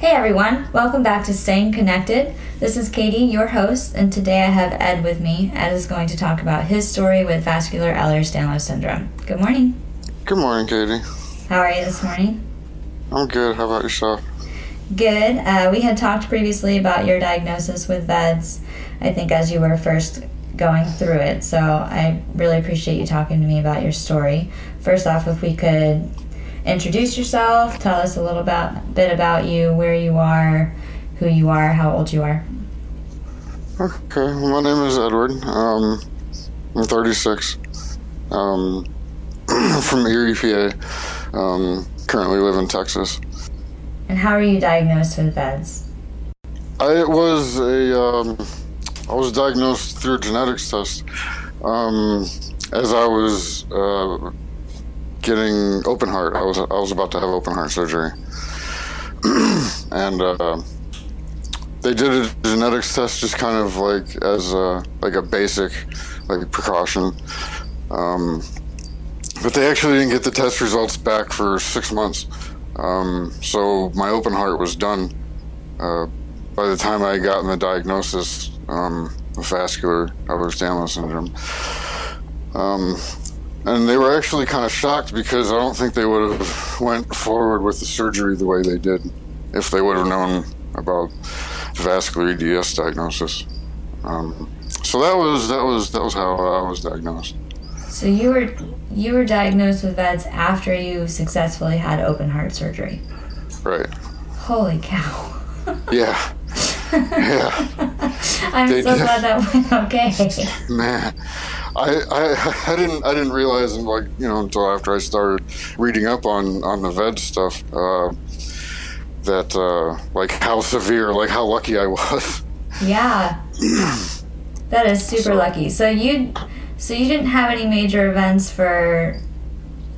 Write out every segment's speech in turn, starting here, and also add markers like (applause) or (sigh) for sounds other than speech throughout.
Hey everyone, welcome back to Staying Connected. This is Katie, your host, and today I have Ed with me. Ed is going to talk about his story with vascular Ehlers-Danlos syndrome. Good morning. Good morning, Katie. How are you this morning? I'm good. How about yourself? Good. Uh, we had talked previously about your diagnosis with VEDS, I think, as you were first going through it. So I really appreciate you talking to me about your story. First off, if we could introduce yourself, tell us a little about, bit about you, where you are, who you are, how old you are. Okay, my name is Edward. Um, I'm 36. Um, (clears throat) from Erie, PA. Um, currently live in Texas. And how are you diagnosed with VEDS? I was a um, I was diagnosed through a genetics test um, as I was uh, getting open heart. I was I was about to have open heart surgery, (clears throat) and uh, they did a genetics test just kind of like as a, like a basic like precaution. Um, but they actually didn't get the test results back for six months. Um, so my open heart was done uh, by the time I got the diagnosis um, of vascular Ehlers-Danlos syndrome. Um, and they were actually kind of shocked because I don't think they would have went forward with the surgery the way they did if they would have known about vascular EDS diagnosis. Um, so that was that was that was how I was diagnosed. So you were you were diagnosed with VEDS after you successfully had open heart surgery. Right. Holy cow. (laughs) yeah. Yeah. I'm They so did. glad that went okay. (laughs) Man, I, I (laughs) I didn't I didn't realize like you know until after I started reading up on on the VED stuff uh, that uh, like how (laughs) severe like how lucky I was. Yeah. (clears throat) That is super So- lucky. So you so you didn't have any major events for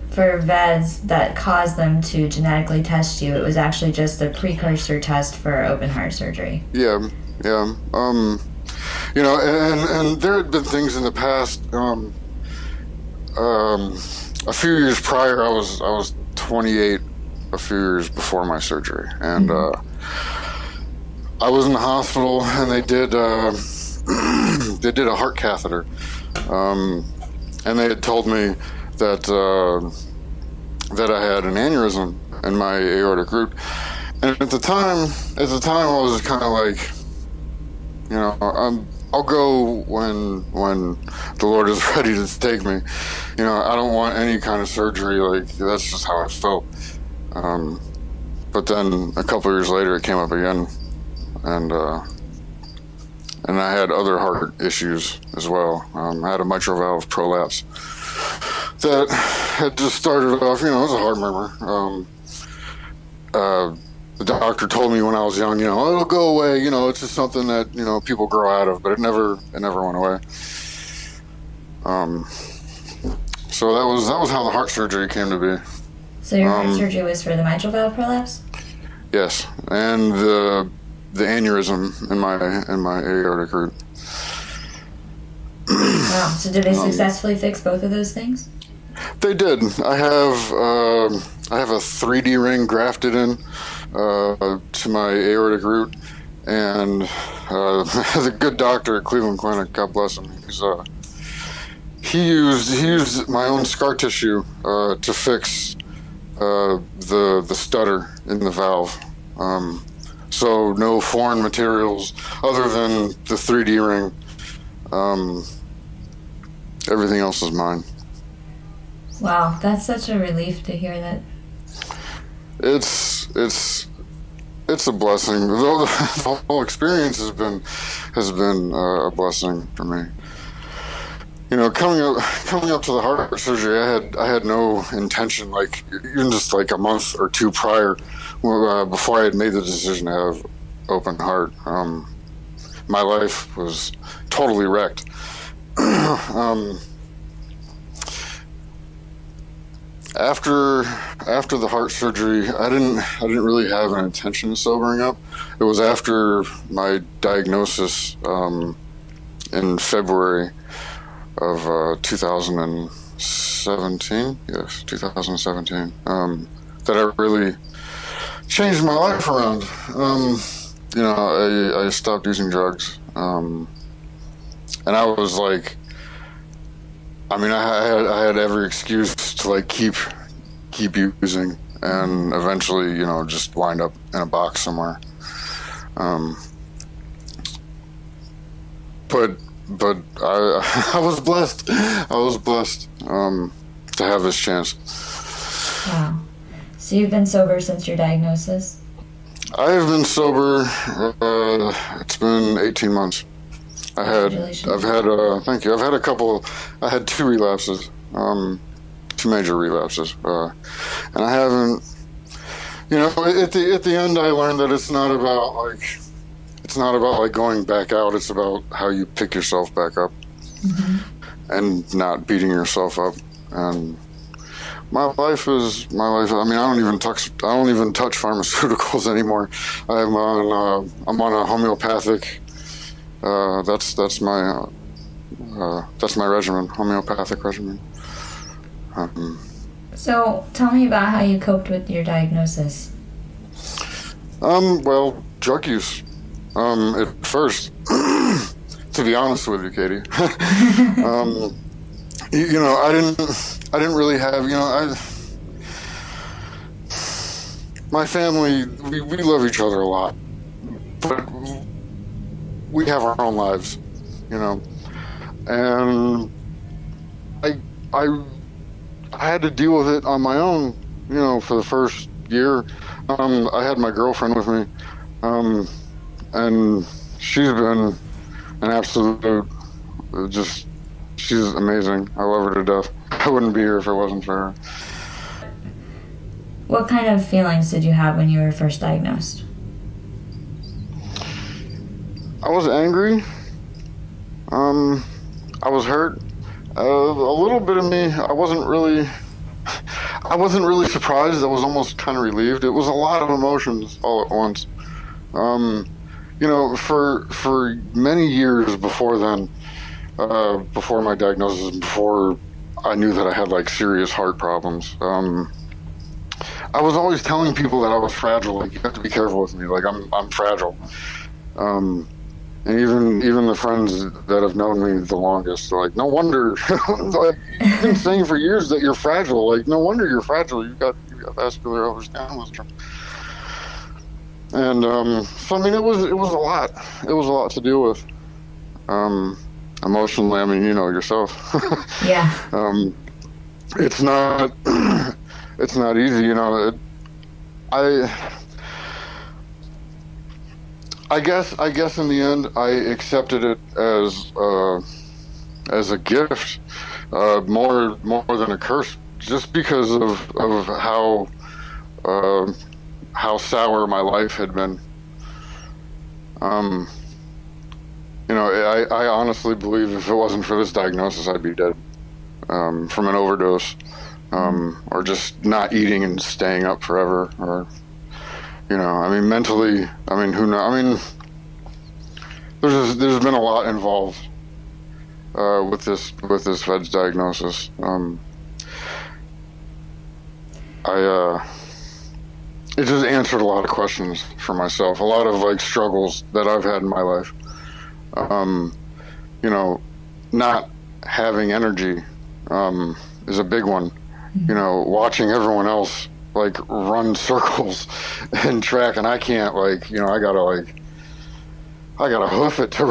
for VEDS that caused them to genetically test you. It was actually just a precursor test for open heart surgery. Yeah, yeah. Um, you know, and and there had been things in the past. Um, um, a few years prior, I was I was 28. A few years before my surgery, and uh, I was in the hospital, and they did uh, (clears throat) they did a heart catheter, um, and they had told me that uh, that I had an aneurysm in my aortic root, and at the time, at the time, I was kind of like, you know, I'm, I'll go when when the Lord is (laughs) ready to take me. You know, I don't want any kind of surgery. Like that's just how I felt. Um, but then a couple years later, it came up again, and uh, and I had other heart issues as well. Um, I had a mitral valve prolapse that had just started off. You know, it was a heart murmur. Um, uh, the doctor told me when I was young, you know, it'll go away. You know, it's just something that you know people grow out of, but it never it never went away. Um, so that was that was how the heart surgery came to be. So your heart Um, surgery was for the mitral valve prolapse? Yes, and the the aneurysm in my in my aortic root. Wow. So did they Um, successfully fix both of those things? They did. I have um, I have a 3D ring grafted in uh, to my aortic root, and uh, (laughs) the good doctor at Cleveland Clinic, God bless him, he's, uh, he used he used my own scar tissue uh, to fix uh, the the stutter in the valve. Um, so no foreign materials other than the 3D ring. Um, everything else is mine. Wow, that's such a relief to hear that. it's it's it's a blessing. The whole, (laughs) the whole experience has been has been uh, a blessing for me. You know, coming up coming up to the heart surgery, I had I had no intention, like even just like a month or two prior, uh, before I had made the decision to have open heart. Um, my life was totally wrecked. (clears throat) um, after after the heart surgery, I didn't I didn't really have an intention of sobering up. It was after my diagnosis um, in February of uh, 2017. Yes, 2017. Um, that I really changed my life around. Um, you know, I, I stopped using drugs. Um, and I was like, I mean, I had, I had every excuse to like keep, keep using and eventually, you know, just wind up in a box somewhere. Um, but, but I, (laughs) I was blessed. I was blessed, um, to have this chance. Wow. So you've been sober since your diagnosis? I have been sober. Uh, it's been 18 months. I had, I've had, uh, thank you. I've had a couple. I had two relapses, um, two major relapses, uh, and I haven't. You know, at the at the end, I learned that it's not about like, it's not about like going back out. It's about how you pick yourself back up, mm-hmm. and not beating yourself up. And my life is my life. I mean, I don't even touch. I don't even touch pharmaceuticals (laughs) anymore. I'm on. Uh, I'm on a homeopathic. Uh, that's that's my. Uh, that's my regimen, homeopathic regimen. Um, so, tell me about how you coped with your diagnosis. Um. Well, drug use. Um. At first, (clears throat) to be honest with you, Katie. (laughs) um. You, you know, I didn't. I didn't really have, you know, I. My family, we, we love each other a lot, but we have our own lives, you know, and I, I, I had to deal with it on my own, you know, for the first year. Um, I had my girlfriend with me, um, and she's been an absolute, just, she's amazing. I love her to death. I wouldn't be here if it wasn't for her. What kind of feelings did you have when you were first diagnosed? I was angry. Um, I was hurt. Uh, a little bit of me. I wasn't really. (laughs) I wasn't really surprised. I was almost kind of relieved. It was a lot of emotions all at once. Um, you know, for for many years before then, uh, before my diagnosis, before I knew that I had like serious heart problems. Um, I was always telling people that I was fragile. Like you have to be careful with me. Like I'm I'm fragile. Um, and even even the friends that have known me the longest, are like no wonder. (laughs) like you've been saying for years that you're fragile. Like no wonder you're fragile. You've got you got vascular Ehlers-Danlos. And um, so I mean, it was it was a lot. It was a lot to deal with. Um, emotionally. I mean, you know yourself. (laughs) yeah. Um, it's not. (clears throat) it's not easy. You know. It, I. I guess. I guess in the end, I accepted it as uh, as a gift, uh, more more than a curse, just because of of how uh, how sour my life had been. Um, you know, I, I honestly believe if it wasn't for this diagnosis, I'd be dead um, from an overdose um, or just not eating and staying up forever. Or, you know, I mean, mentally, I mean, who knows? I mean, there's there's been a lot involved uh, with this with this VEDS diagnosis. Um, I uh, it just answered a lot of questions for myself, a lot of like struggles that I've had in my life um, you know, not having energy um, is a big one. Mm-hmm. You know, watching everyone else like run (laughs) circles and track, and I can't like, you know, I gotta like, I gotta hoof it to,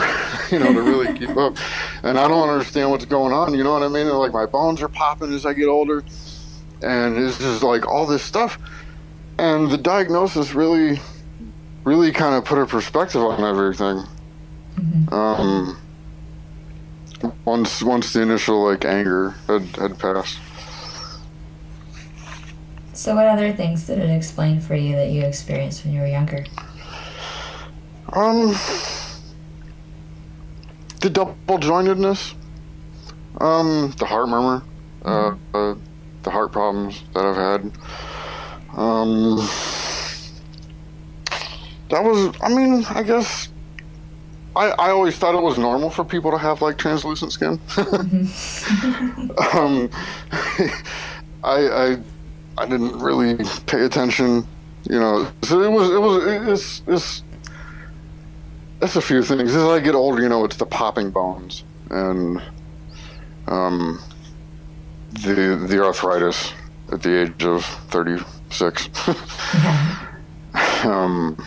(laughs) you know, to really keep up. And I don't understand what's going on. You know what I mean? like my bones are popping as I get older, and it's just like all this stuff. And the diagnosis really, really kind of put a perspective on everything. Mm-hmm. Um, once once the initial like anger had had passed. So, what other things did it explain for you that you experienced when you were younger? Um, the double jointedness, um, the heart murmur, uh, mm-hmm. uh, the heart problems that I've had. Um, that was, I mean, I guess I, I always thought it was normal for people to have like translucent skin. (laughs) um, (laughs) I, I I didn't really pay attention you know, so it was it was it's it's that's a few things. As I get older, you know, it's the popping bones and um, the the arthritis at the age of thirty six. (laughs) Um,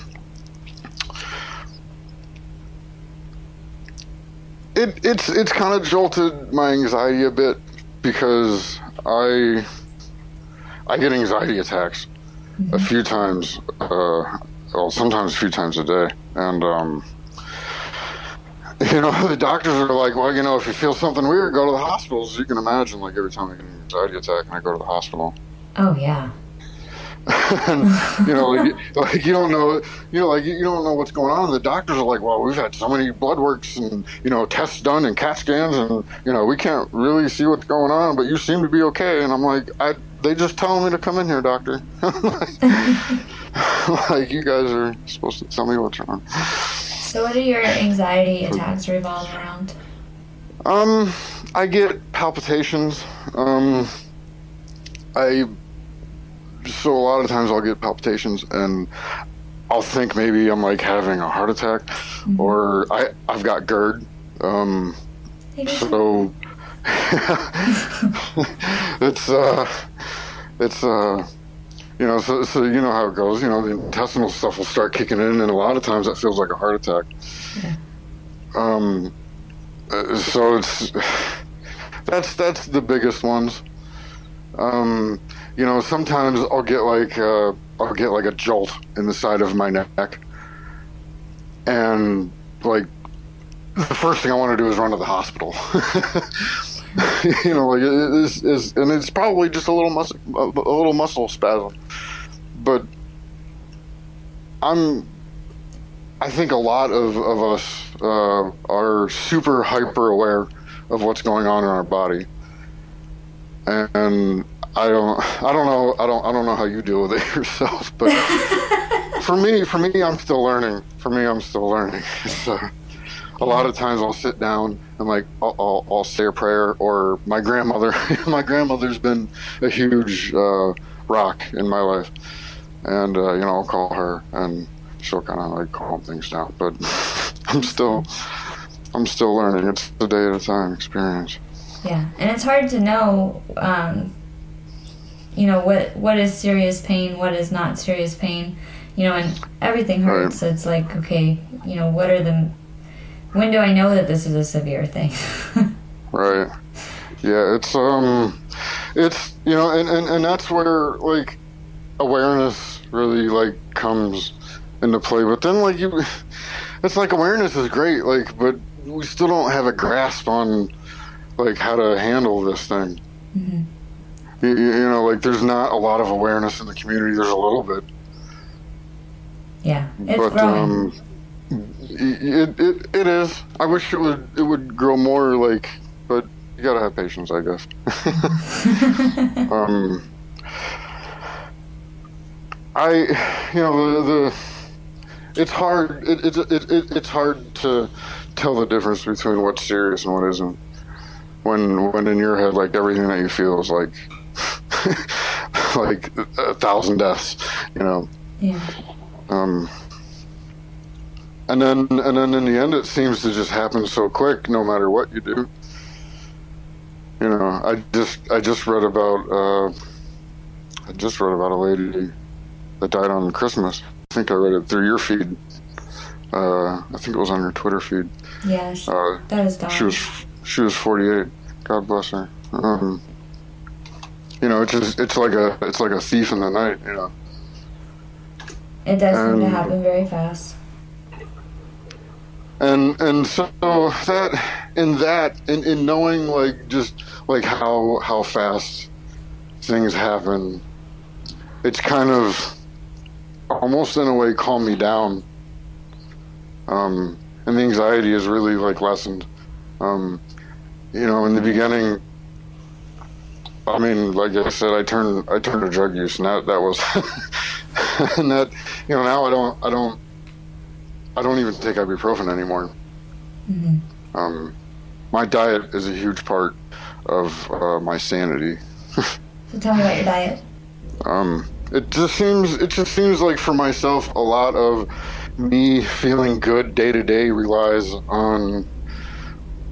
it it's it's kind of jolted my anxiety a bit because I I get anxiety attacks a few times, uh, well, sometimes a few times a day, and um, you know (laughs) the doctors are like, well, you know, if you feel something weird, go to the hospital. You can imagine, like every time I get an anxiety attack, and I go to the hospital. Oh yeah. (laughs) and you know, like, (laughs) like you don't know, you know, like you don't know what's going on. The doctors are like, "Well, we've had so many blood works and you know tests done and CAT scans, and you know we can't really see what's going on, but you seem to be okay." And I'm like, "I they just telling me to come in here, doctor. (laughs) like, (laughs) like you guys are supposed to tell me what's wrong." So what do your anxiety attacks revolve around? Um, I get palpitations. Um, I so a lot of times I'll get palpitations and I'll think maybe I'm like having a heart attack or I I've got GERD. Um, so (laughs) it's uh it's uh you know so, so you know how it goes. You know the intestinal stuff will start kicking in and a lot of times that feels like a heart attack. Yeah. um uh, so it's that's that's the biggest ones. Um you know sometimes i'll get like uh i'll get like a jolt in the side of my neck. And like the first thing i want to do is run to the hospital (laughs) (laughs) you know like it is, is and it's probably just a little muscle a, a little muscle spasm. But i'm i think a lot of, of us uh, are super hyper aware of what's going on in our body. And i don't i don't know i don't i don't know how you deal with it (laughs) yourself but (laughs) for me for me i'm still learning. For me i'm still learning. So a lot of times I'll sit down and like I'll, I'll, I'll say a prayer, or my grandmother. (laughs) my grandmother's been a huge uh, rock in my life, and uh, you know I'll call her and she'll kind of like calm things down. But (laughs) I'm still I'm still learning. It's a day at a time experience. Yeah, and it's hard to know, um, you know, what what is serious pain, what is not serious pain, you know, and everything hurts. So it's like, okay, you know, what are the, when do I know that this is a severe thing? (laughs) Right. Yeah, it's um it's you know and, and, and that's where like awareness really like comes into play. But then like you (laughs) it's like awareness is great, like but we still don't have a grasp on like how to handle this thing. Mhm. You, you you know, like there's not a lot of awareness in the community. There's a little bit, yeah, it's but growing. um, it, it it is. I wish it would it would grow more. Like, but you gotta have patience, I guess. (laughs) um, I, you know, the, the it's hard. It, it, it, it, it's hard to tell the difference between what's serious and what isn't. When when in your head, like everything that you feel is like (laughs) like a thousand deaths, you know. yeah, Um, and then and then in the end, it seems to just happen so quick, no matter what you do. You know, I just I just read about uh, I just read about a lady that died on Christmas. I think I read it through your feed. Uh, I think it was on your Twitter feed. yeah, sh- Uh, that is dark. she was she was 48. God bless her. Um, you know, it's just it's like a it's like a thief in the night. You know. it does seem to happen very fast. And and so that in that in, in knowing like just like how how fast things happen it's kind of almost in a way calmed me down. Um and the anxiety is really like lessened. Um you know in the beginning i mean like i said i turned i turned to drug use and that that was (laughs) and that you know now i don't i don't I don't even take ibuprofen anymore. hmm Um, my diet is a huge part of uh, my sanity. (laughs) So tell me about your diet. Um, it just seems it just seems like for myself a lot of me feeling good day to day relies on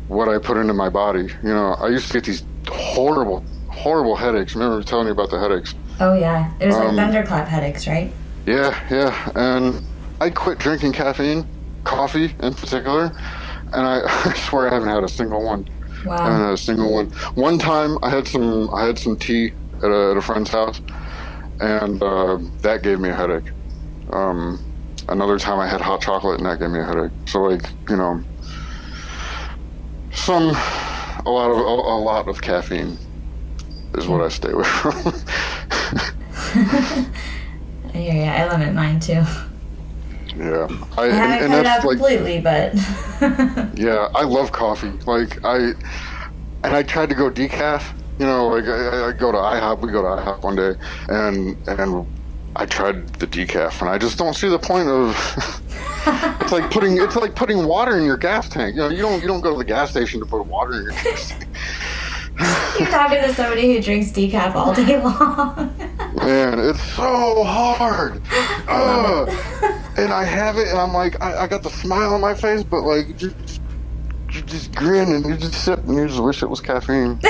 what I put into my body. You know, I used to get these horrible, horrible headaches. Remember telling you about the headaches? Oh yeah, it was like Um, thunderclap headaches, right? Yeah, yeah. And I quit drinking caffeine, coffee in particular, and I, (laughs) I swear I haven't had a single one. I haven't Wow. had a single one. One time I had some I had some tea at a, at a friend's house, and uh, that gave me a headache. Um, another time I had hot chocolate, and that gave me a headache. So like you know, some a lot of a, a lot of caffeine is what I stay away (laughs) (laughs) from. I hear ya. I limit mine too. Yeah, I, and, and cut it out that's like completely, but (laughs) Yeah, I love coffee. Like I, and I tried to go decaf. You know, like I, I go to IHOP. We go to IHOP one day, and and I tried the decaf, and I just don't see the point of. (laughs) it's like putting it's like putting water in your gas tank. You know, you don't you don't go to the gas station to put water in your gas tank. (laughs) you're talking to somebody who drinks decaf all day long. Man, it's so hard. Ugh. And I have it, and I'm like, I, I got the smile on my face, but like, you just, you just grin and you just sip, and you just wish it was caffeine. (laughs)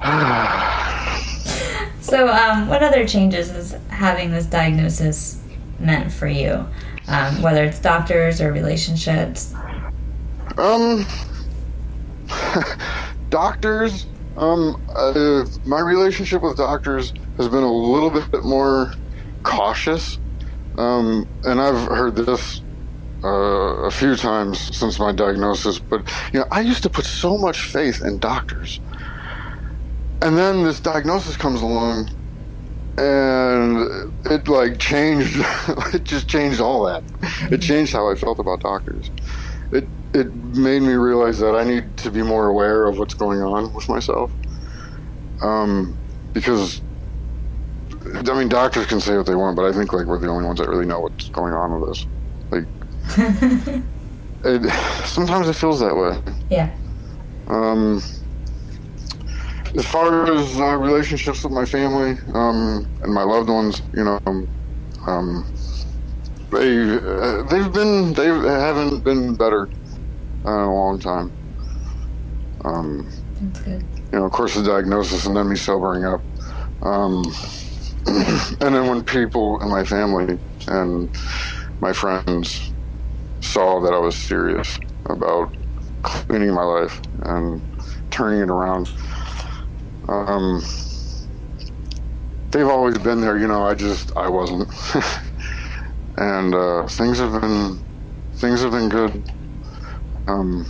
(sighs) so, um, what other changes is having this diagnosis meant for you? Um, whether it's doctors or relationships. Um, (laughs) doctors. Um, uh, my relationship with doctors has been a little bit more cautious. Um, and I've heard this uh, a few times since my diagnosis. But you know, I used to put so much faith in doctors, and then this diagnosis comes along, and it like changed. (laughs) it just changed all that. It changed how I felt about doctors. It it made me realize that I need to be more aware of what's going on with myself. Um, because I mean, doctors can say what they want, but I think like we're the only ones that really know what's going on with us. Like, (laughs) it, sometimes it feels that way. yeah. Um, as far as uh, relationships with my family um, and my loved ones, you know, um, um, they uh, they've been they haven't been better uh, in a long time. Um, That's good. you know, of course, the diagnosis and then me sobering up. Um, (clears throat) and then when people in my family and my friends saw that I was serious about cleaning my life and turning it around, um, they've always been there. You know, I just I wasn't, (laughs) and uh, things have been things have been good. Um,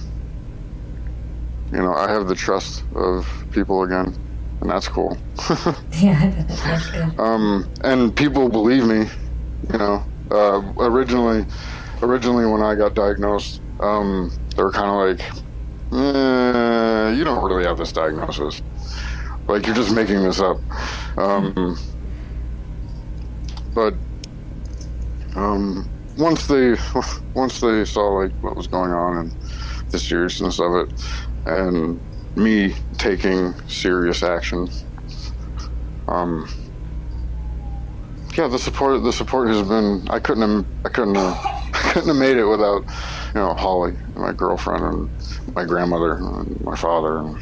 you know, I have the trust of people again, and that's cool. (laughs) Yeah, I bet that- that's good. um, and people believe me. You know, uh, originally, originally when I got diagnosed, um, they were kind of like, eh, "You don't really have this diagnosis. Like you're just making this up." Um, but um, once they (laughs) once they saw like what was going on and the seriousness of it, and me taking serious action, um, yeah, the support the support has been. I couldn't have I couldn't have, (laughs) I couldn't have made it without you know Holly, my girlfriend, and my grandmother, and my father. And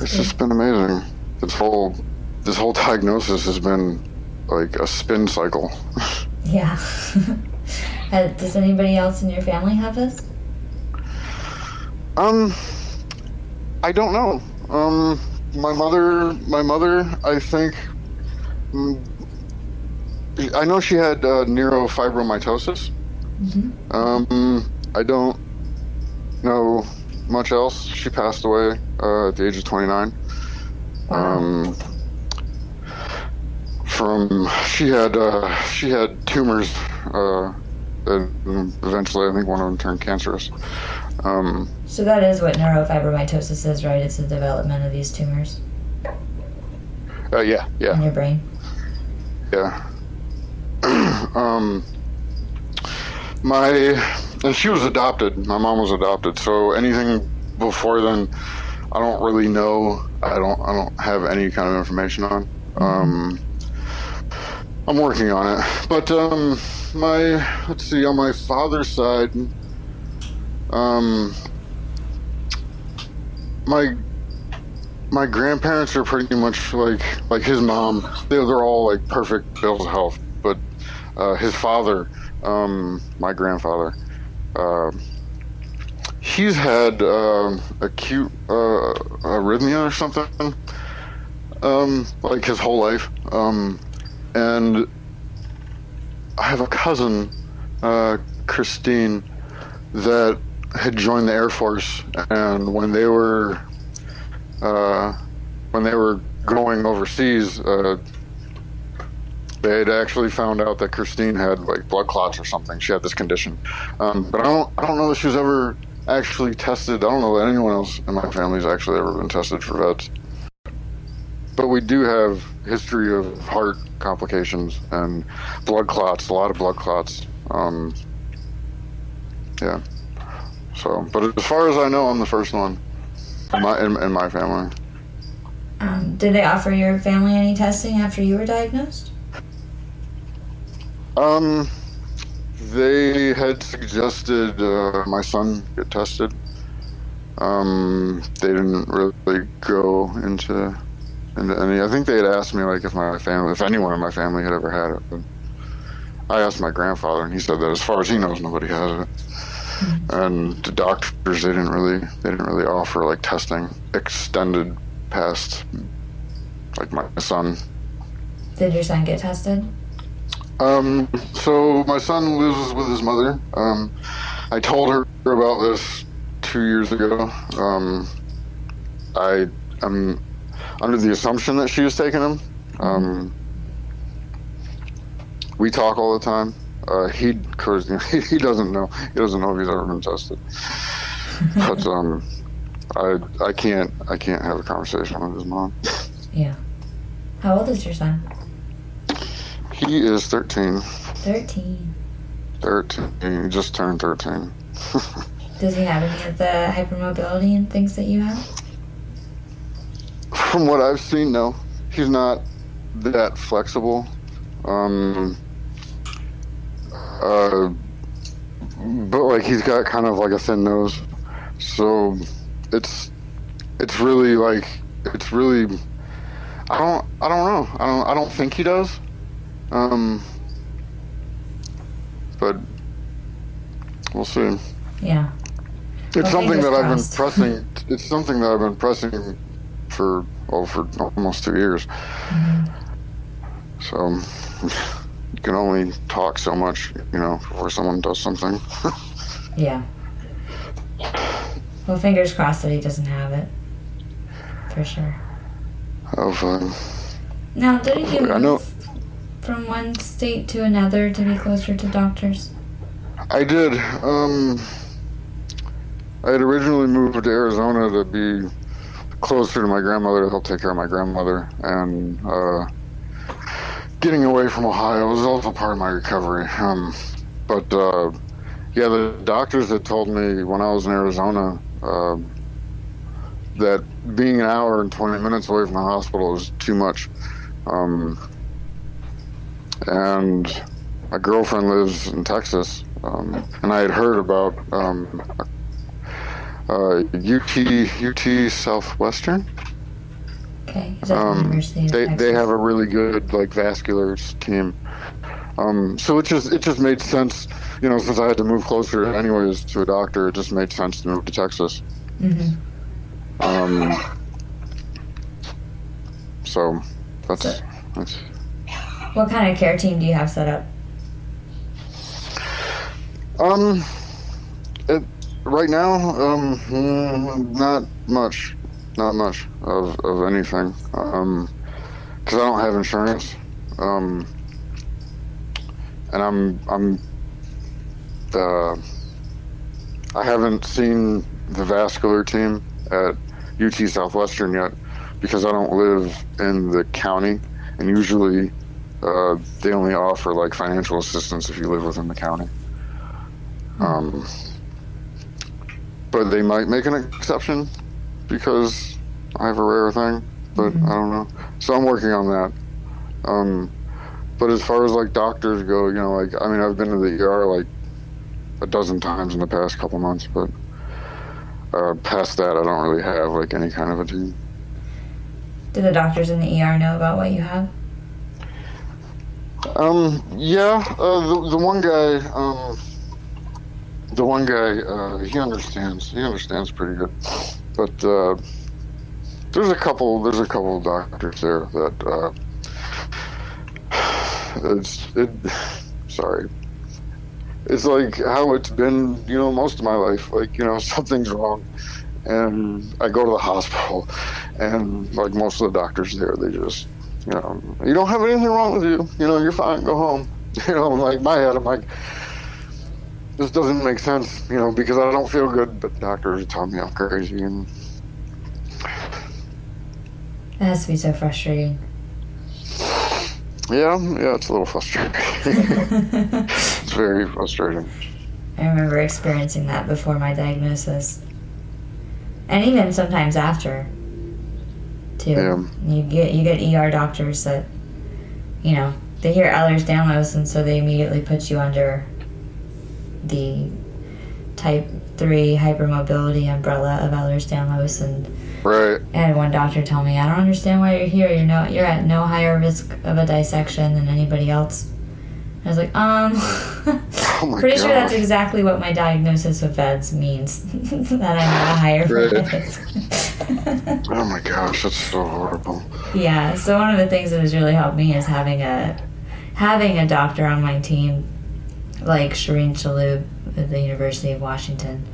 it's just been amazing. This whole this whole diagnosis has been like a spin cycle. (laughs) Yeah. (laughs) Uh, Does anybody else in your family have this? Um, I don't know. Um, my mother, my mother, I think. mm, I know she had uh, neurofibromatosis. Mhm. Um, I don't know much else. She passed away uh, at the age of 29. Wow. Um, from she had uh, she had tumors, uh, and eventually I think one of them turned cancerous. Um, so that is what neurofibromatosis is, right? It's the development of these tumors uh, yeah, yeah. in your brain. Yeah. (clears throat) um, my and she was adopted. My mom was adopted. So anything before then, I don't really know. I don't I don't have any kind of information on. Um, I'm working on it, but um, my let's see on my father's side, um, my my grandparents are pretty much like like his mom. They, they're all like perfect bills health, but uh, his father, um, my grandfather, uh, he's had uh, acute uh, arrhythmia or something, um, like his whole life. Um, and I have a cousin, uh, Christine, that had joined the Air Force, and when they were uh, when they were going overseas, uh, they had actually found out that Christine had like blood clots or something. She had this condition, um, but I don't I don't know that she was ever actually tested. I don't know that anyone else in my family's actually ever been tested for VEDS. But we do have history of heart complications and blood clots, a lot of blood clots. Um, yeah. So, but as far as I know, I'm the first one in my in, in my family. Um, did they offer your family any testing after you were diagnosed? Um, they had suggested uh, my son get tested. Um, they didn't really go into into any. I think they had asked me like if my family, if anyone in my family had ever had it. But I asked my grandfather, and he said that as far as he knows, nobody has it. And the doctors, they didn't really, they didn't really offer like testing extended past like my son. Did your son get tested? Um, so my son lives with his mother. Um, I told her about this two years ago. Um, I am under the assumption that she was taking him. Um, we talk all the time. Uh, he, (laughs) he, doesn't know. He doesn't know if he's ever been tested. (laughs) but um, I I can't I can't have a conversation with his mom. Yeah. How old is your son? He is 13. 13. 13. He just turned 13. (laughs) Does he have any of the hypermobility and things that you have? From what I've seen, no. He's not that flexible. Um, uh, but like he's got kind of like a thin nose, so it's it's really like it's really I don't I don't know I don't I don't think he does. Um, but we'll see. Yeah. It's Well, something that I've been pressing. (laughs) It's something that I've been pressing for oh for almost two years. So (laughs) you can only talk so much, you know, before someone does something. (laughs) Yeah. Well, fingers crossed that he doesn't have it. For sure. of um, Now, didn't you I know- move from one state to another to be closer to doctors? I did. Um, I had originally moved to Arizona to be closer to my grandmother to help take care of my grandmother, and uh, getting away from Ohio was also part of my recovery. Um, but uh, yeah, the doctors had told me when I was in Arizona uh, that being an hour and 20 minutes away from the hospital was too much. Um, and my girlfriend lives in Texas, um, and I had heard about um, uh, UT UT Southwestern. Okay. Is that the Um, they they have a really good like vascular team. Um, so it just it just made sense, you know, since I had to move closer anyways to a doctor, it just made sense to move to Texas. Mhm. Um, so that's So- that's What kind of care team do you have set up? Um, it, right now, um, mm, not much, not much of, of anything. Um, because I don't have insurance. Um, and I'm I'm uh, I haven't seen the vascular team at UT Southwestern yet because I don't live in the county, and usually uh, they only offer like financial assistance if you live within the county. Um, but they might make an exception. Because I have a rare thing, but Mhm. I don't know. So I'm working on that. Um, but as far as like doctors go, you know, like I mean, I've been to the ER like a dozen times in the past couple months, but uh, past that, I don't really have like any kind of a team. Do the doctors in the ER know about what you have? Um, yeah, uh, the, the one guy, um, the one guy, uh, he understands. He understands pretty good. But uh, there's a couple. There's a couple of doctors there that uh, it's it. Sorry. It's like how it's been, you know, most of my life. Like, you know, (laughs) something's wrong, and I go to the hospital, and like most of the doctors there, they just you know, you don't have anything wrong with you. You know, you're fine. Go home. (laughs) You know, like my head, I'm like, this doesn't make sense. You know, because I don't feel good, but doctors tell me I'm crazy, and That has to be so frustrating. yeah, yeah, it's a little frustrating. (laughs) it's very frustrating. I remember experiencing that before my diagnosis. And even sometimes after. Too. Yeah. You get you get ER doctors that you know, they hear Ehlers-Danlos and so they immediately put you under the type 3 hypermobility umbrella of Ehlers-Danlos and Right. I had one doctor tell me, "I don't understand why you're here. You're no you're at no higher risk of a dissection than anybody else." I was like, "Um, (laughs) Oh Pretty sure that's exactly what my diagnosis with VEDS means. (laughs) that I'm at a higher Right. risk. Oh my gosh, that's so horrible. yeah. So one of the things that has really helped me is having a having a doctor on my team, like Sherene Shalhub at the University of Washington,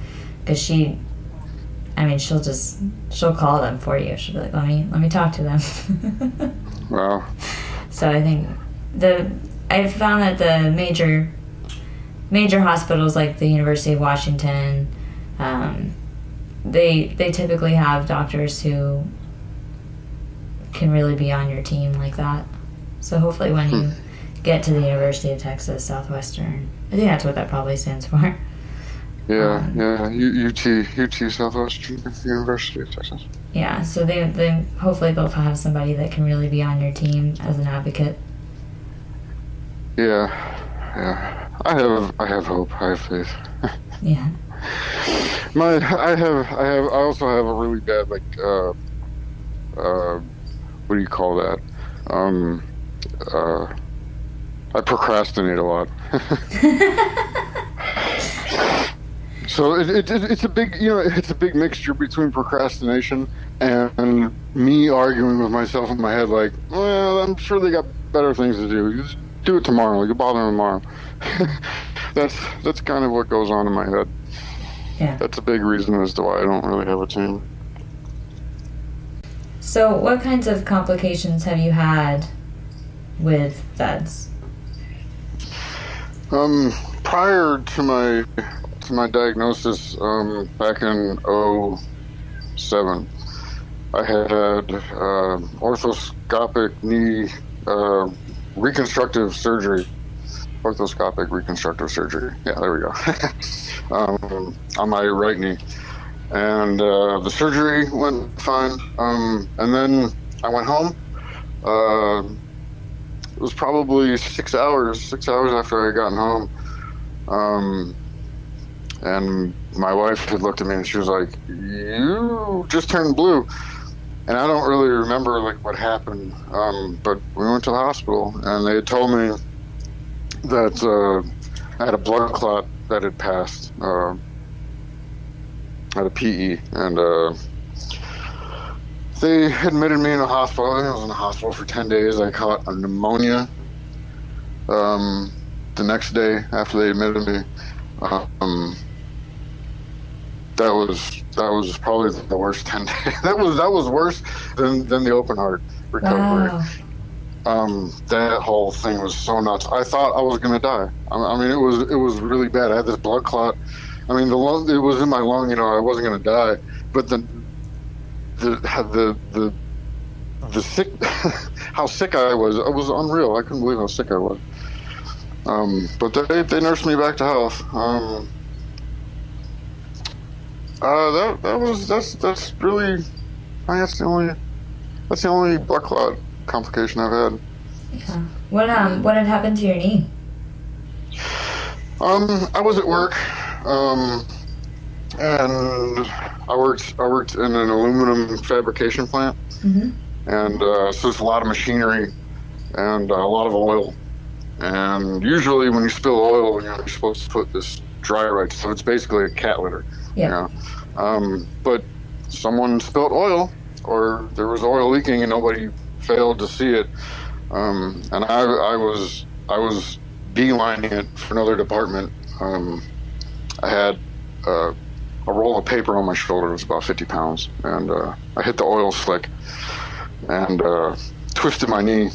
because she, I mean, she'll just she'll call them for you. She'll be like, "Let me let me talk to them." (laughs) Wow. So I think the I've found that the major major hospitals like the University of Washington, um, they they typically have doctors who can really be on your team like that. So hopefully when you get to the University of Texas Southwestern, I think that's what that probably stands for. Yeah, Um, yeah. U- UT, UT Southwestern University of Texas. Yeah, so they they hopefully they'll have somebody that can really be on your team as an advocate. Yeah, yeah. I have, I have hope. I have faith. (laughs) Yeah. My, I have, I have, I also have a really bad like, uh, uh, what do you call that? Um, uh, I procrastinate a lot. (laughs) so it, it, it, it's a big, you know, it's a big mixture between procrastination and, and me arguing with myself in my head, like, well, I'm sure they got better things to do. Just do it tomorrow. You bother them tomorrow. (laughs) that's that's kind of what goes on in my head. Yeah. That's a big reason as to why I don't really have a team. So, what kinds of complications have you had with VEDS? Um, prior to my to my diagnosis, um, back in 07, I had uh, orthoscopic knee uh, reconstructive surgery. Orthoscopic reconstructive surgery. Yeah, there we go. (laughs) um, on my right knee, and uh, the surgery went fine. Um, and then I went home. It was probably six hours, six hours after I had gotten home. Um, and my wife had looked at me and she was like, "You just turned blue." And I don't really remember like what happened, um, but we went to the hospital and they had told me that uh, I had a blood clot that had passed. Uh, I had a PE, and uh, they admitted me in the hospital. I think I was in the hospital for 10 days. I caught a pneumonia um, the next day after they admitted me. Um, that was that was probably the worst 10 (laughs) days. that was that was worse than, than the open heart recovery. Wow. Um, that whole thing was so nuts. I thought I was gonna die. I, I mean, it was it was really bad. I had this blood clot. I mean, the lung it was in my lung. You know, I wasn't gonna die, but the the the the the sick (laughs) how sick I was. It was unreal. I couldn't believe how sick I was. Um, but they they nursed me back to health. Um, Uh, that that was that's that's really, I think that's the only, that's the only blood clot complication I've had. Yeah. What um what had happened to your knee? Um, I was at work, um, and I worked I worked in an aluminum fabrication plant, Mm-hmm. and uh, so it's a lot of machinery and uh, a lot of oil. And usually, when you spill oil, you know, you're supposed to put this dry right, so it's basically a cat litter. Yeah. You know? um, but someone spilled oil, or there was oil leaking, and nobody failed to see it. Um, and I, I was I was beelining it for another department. Um, I had uh, a roll of paper on my shoulder. It was about 50 pounds, and uh, I hit the oil slick and uh, twisted my knee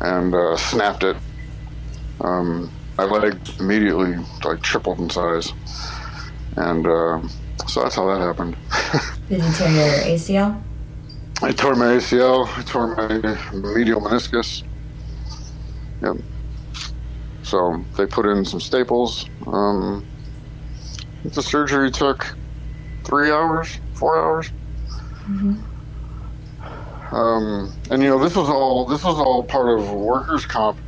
and uh, snapped it. Um, my leg immediately like tripled in size, and uh, so that's how that happened. (laughs) Did you tear your ACL? I tore my ACL. I tore my medial meniscus. Yep. So they put in some staples. Um, the surgery took three hours, four hours. Mhm. Um, and you know this was all this was all part of workers' comp,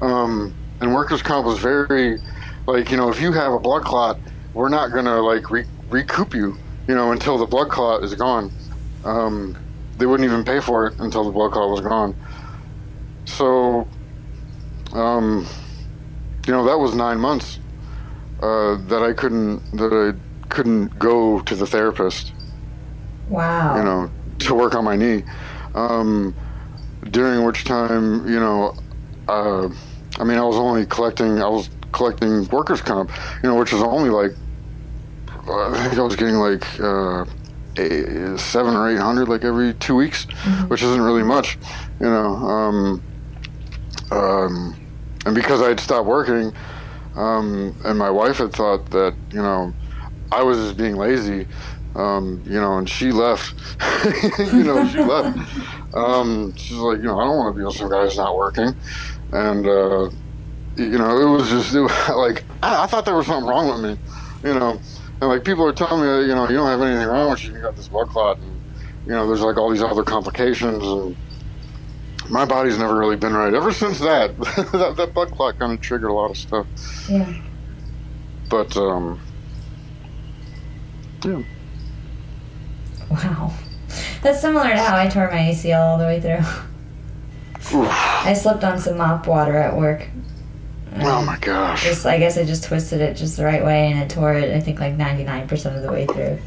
um, and workers' comp was very like you know if you have a blood clot, we're not gonna like re- recoup you, you know, until the blood clot is gone. Um, they wouldn't even pay for it until the blood clot was gone. So, um, you know, that was nine months uh, that I couldn't that I couldn't go to the therapist, Wow. you know, to work on my knee. Um, during which time, you know, uh, I mean, I was only collecting, I was collecting workers' comp, you know, which is only like, I think I was getting like uh, a, seven or eight hundred like every two weeks, which isn't really much, you know. Um, um, and because I had stopped working, um, and my wife had thought that, you know, I was just being lazy, um, you know, and she left. (laughs) you know, she (laughs) left. Um, she's like, you know, I don't want to be with some guy who's not working. And, uh, you know, it was just, it was (laughs) like, I, I thought there was something wrong with me, you know. And, like, people are telling me, you know, you don't have anything wrong with you. You got this blood clot. And, you know, there's, like, all these other complications. And my body's never really been right. Ever since that, (laughs) that, that blood clot kind of triggered a lot of stuff. Yeah. But, um, yeah. Wow. That's similar to how I tore my ACL all the way through. Oof. I slipped on some mop water at work. Oh my gosh. Just, I guess I just twisted it just the right way and it tore it, I think, like 99% of the way through.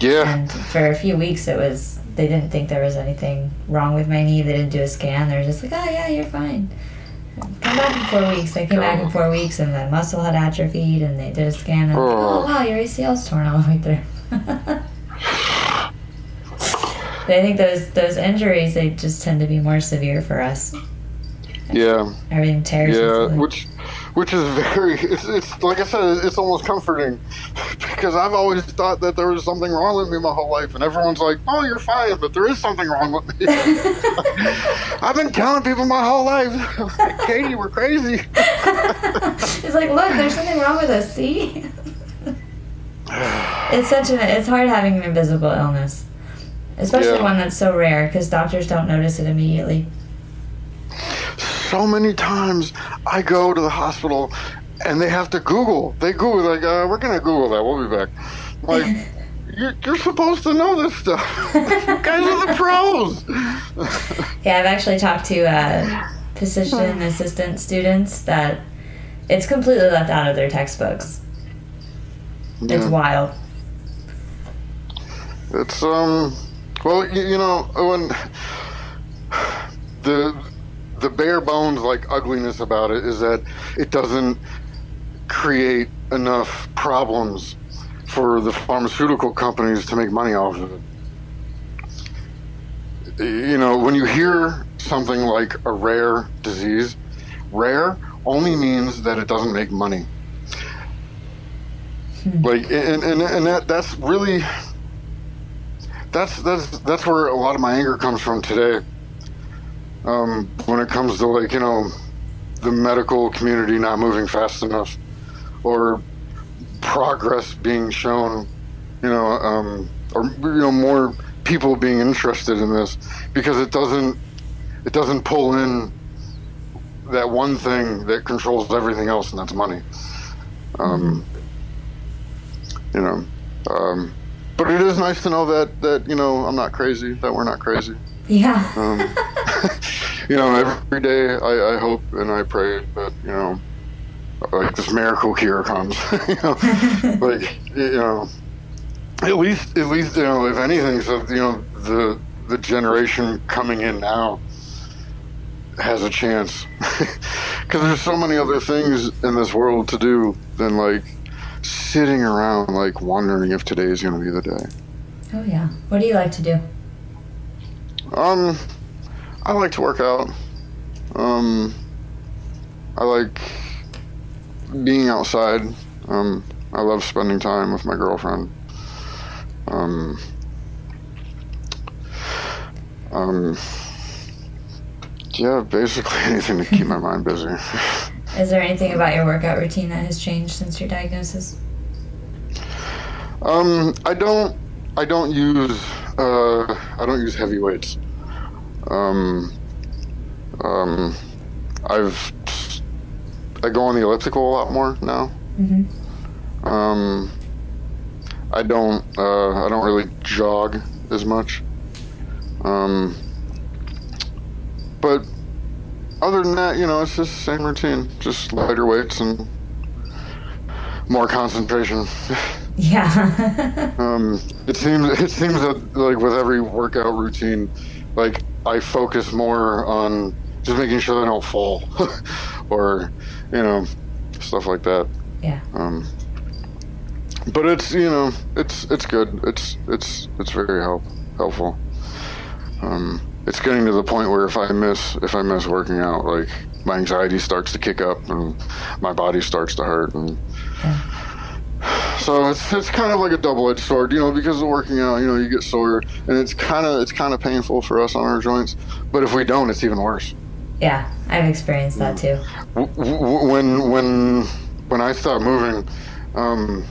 Yeah. And for a few weeks, it was, they didn't think there was anything wrong with my knee. They didn't do a scan. They were just like, oh, yeah, you're fine. Come back in four weeks. I came back in four weeks and the muscle had atrophied and they did a scan and, Oh. oh, wow, your ACL's torn all the way through. (laughs) I think those those injuries they just tend to be more severe for us. Yeah. Everything tears. Yeah. Which, which is very. It's, it's like I said. It's almost comforting because I've always thought that there was something wrong with me my whole life, and everyone's like, "Oh, you're fine," but there is something wrong with me. (laughs) I've been telling people my whole life, (laughs) Katie, we're crazy. (laughs) it's like, look, there's something wrong with us. See, (sighs) it's such an it's hard having an invisible illness, especially Yeah. one that's so rare because doctors don't notice it immediately. So many times I go to the hospital and they have to Google. They Google like, uh, "We're gonna Google that. We'll be back." Like. (laughs) You're, you're supposed to know this stuff. you guys are the pros. (laughs) Yeah, I've actually talked to uh, physician assistant students that it's completely left out of their textbooks. It's wild. It's um, well, you, you know, when (sighs) the the bare bones like ugliness about it is that it doesn't create enough problems for the pharmaceutical companies to make money off of it. You know, when you hear something like a rare disease, rare only means that it doesn't make money. Hmm. Like, and, and, and that, that's really that's that's that's where a lot of my anger comes from today. Um, when it comes to like you know, the medical community not moving fast enough, or progress being shown you know, um, or you know, more people being interested in this because it doesn't it doesn't pull in that one thing that controls everything else, and that's money. Um, you know, um, but it is nice to know that that you know I'm not crazy, that we're not crazy. Yeah. (laughs) You know, every day I, I hope and I pray that you know, like this miracle cure comes. (laughs) you know, (laughs) like you know, at least at least you know, if anything, so you know the the generation coming in now has a chance because there's so many other things in this world to do than like sitting around like wondering if today is going to be the day. Oh yeah. What do you like to do? Um, I like to work out. Um, I like being outside. Um, I love spending time with my girlfriend. Um, um, yeah, basically (laughs) anything to keep my mind busy. (laughs) Is there anything about your workout routine that has changed since your diagnosis? Um, I don't. I don't use. Uh, I don't use heavy weights. Um, um, I've. I go on the elliptical a lot more now. Mm-hmm. Um, I don't. Uh, I don't really jog as much. Um, but other than that, you know, it's just the same routine. Just lighter weights and more concentration. (laughs) Yeah. Um, it seems it seems that like with every workout routine, like I focus more on just making sure I don't fall, (laughs) or you know, stuff like that. Yeah. Um, but it's you know it's it's good. It's it's it's very help helpful. Um, it's getting to the point where if I miss if I miss working out, like my anxiety starts to kick up and my body starts to hurt and. So it's, it's kind of like a double-edged sword, you know, because of working out, you know, you get sore, and it's kind of it's kind of painful for us on our joints. But if we don't, it's even worse. Yeah. I've experienced that too. When when when I stopped moving, um,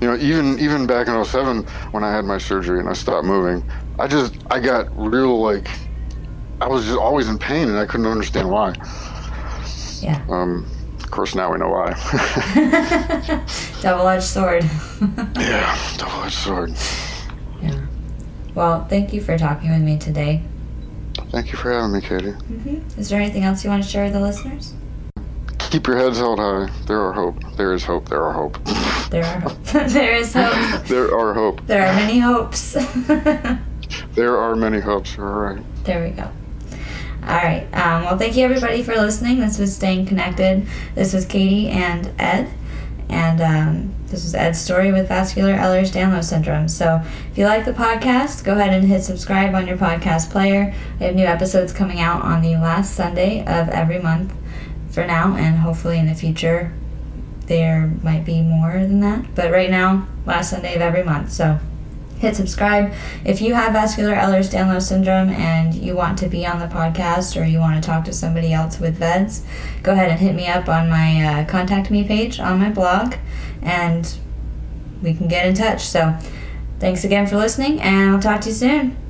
you know, even even back in 07 when I had my surgery and I stopped moving, I just I got real like I was just always in pain and I couldn't understand why. Yeah. Um, of course, now we know why. (laughs) Double-edged sword. (laughs) yeah, double-edged sword. yeah. Well, thank you for talking with me today. Thank you for having me, Katie. Mm-hmm. Is there anything else you want to share with the listeners? Keep your heads held high. There are hope. There is hope. There are hope. (laughs) There are hope. there is hope. there are hope. There are many hopes. There are many hopes. You're. There we go. All right. Um, well, thank you everybody for listening. This was Staying Connected. This was Katie and Ed. And um, this was Ed's story with vascular Ehlers-Danlos syndrome. So if you like the podcast, go ahead and hit subscribe on your podcast player. We have new episodes coming out on the last Sunday of every month for now, and hopefully in the future there might be more than that. But right now, last Sunday of every month. So hit subscribe. If you have vascular Ehlers-Danlos syndrome and you want to be on the podcast or you want to talk to somebody else with VEDS, go ahead and hit me up on my uh, contact me page on my blog and we can get in touch. So thanks again for listening and I'll talk to you soon.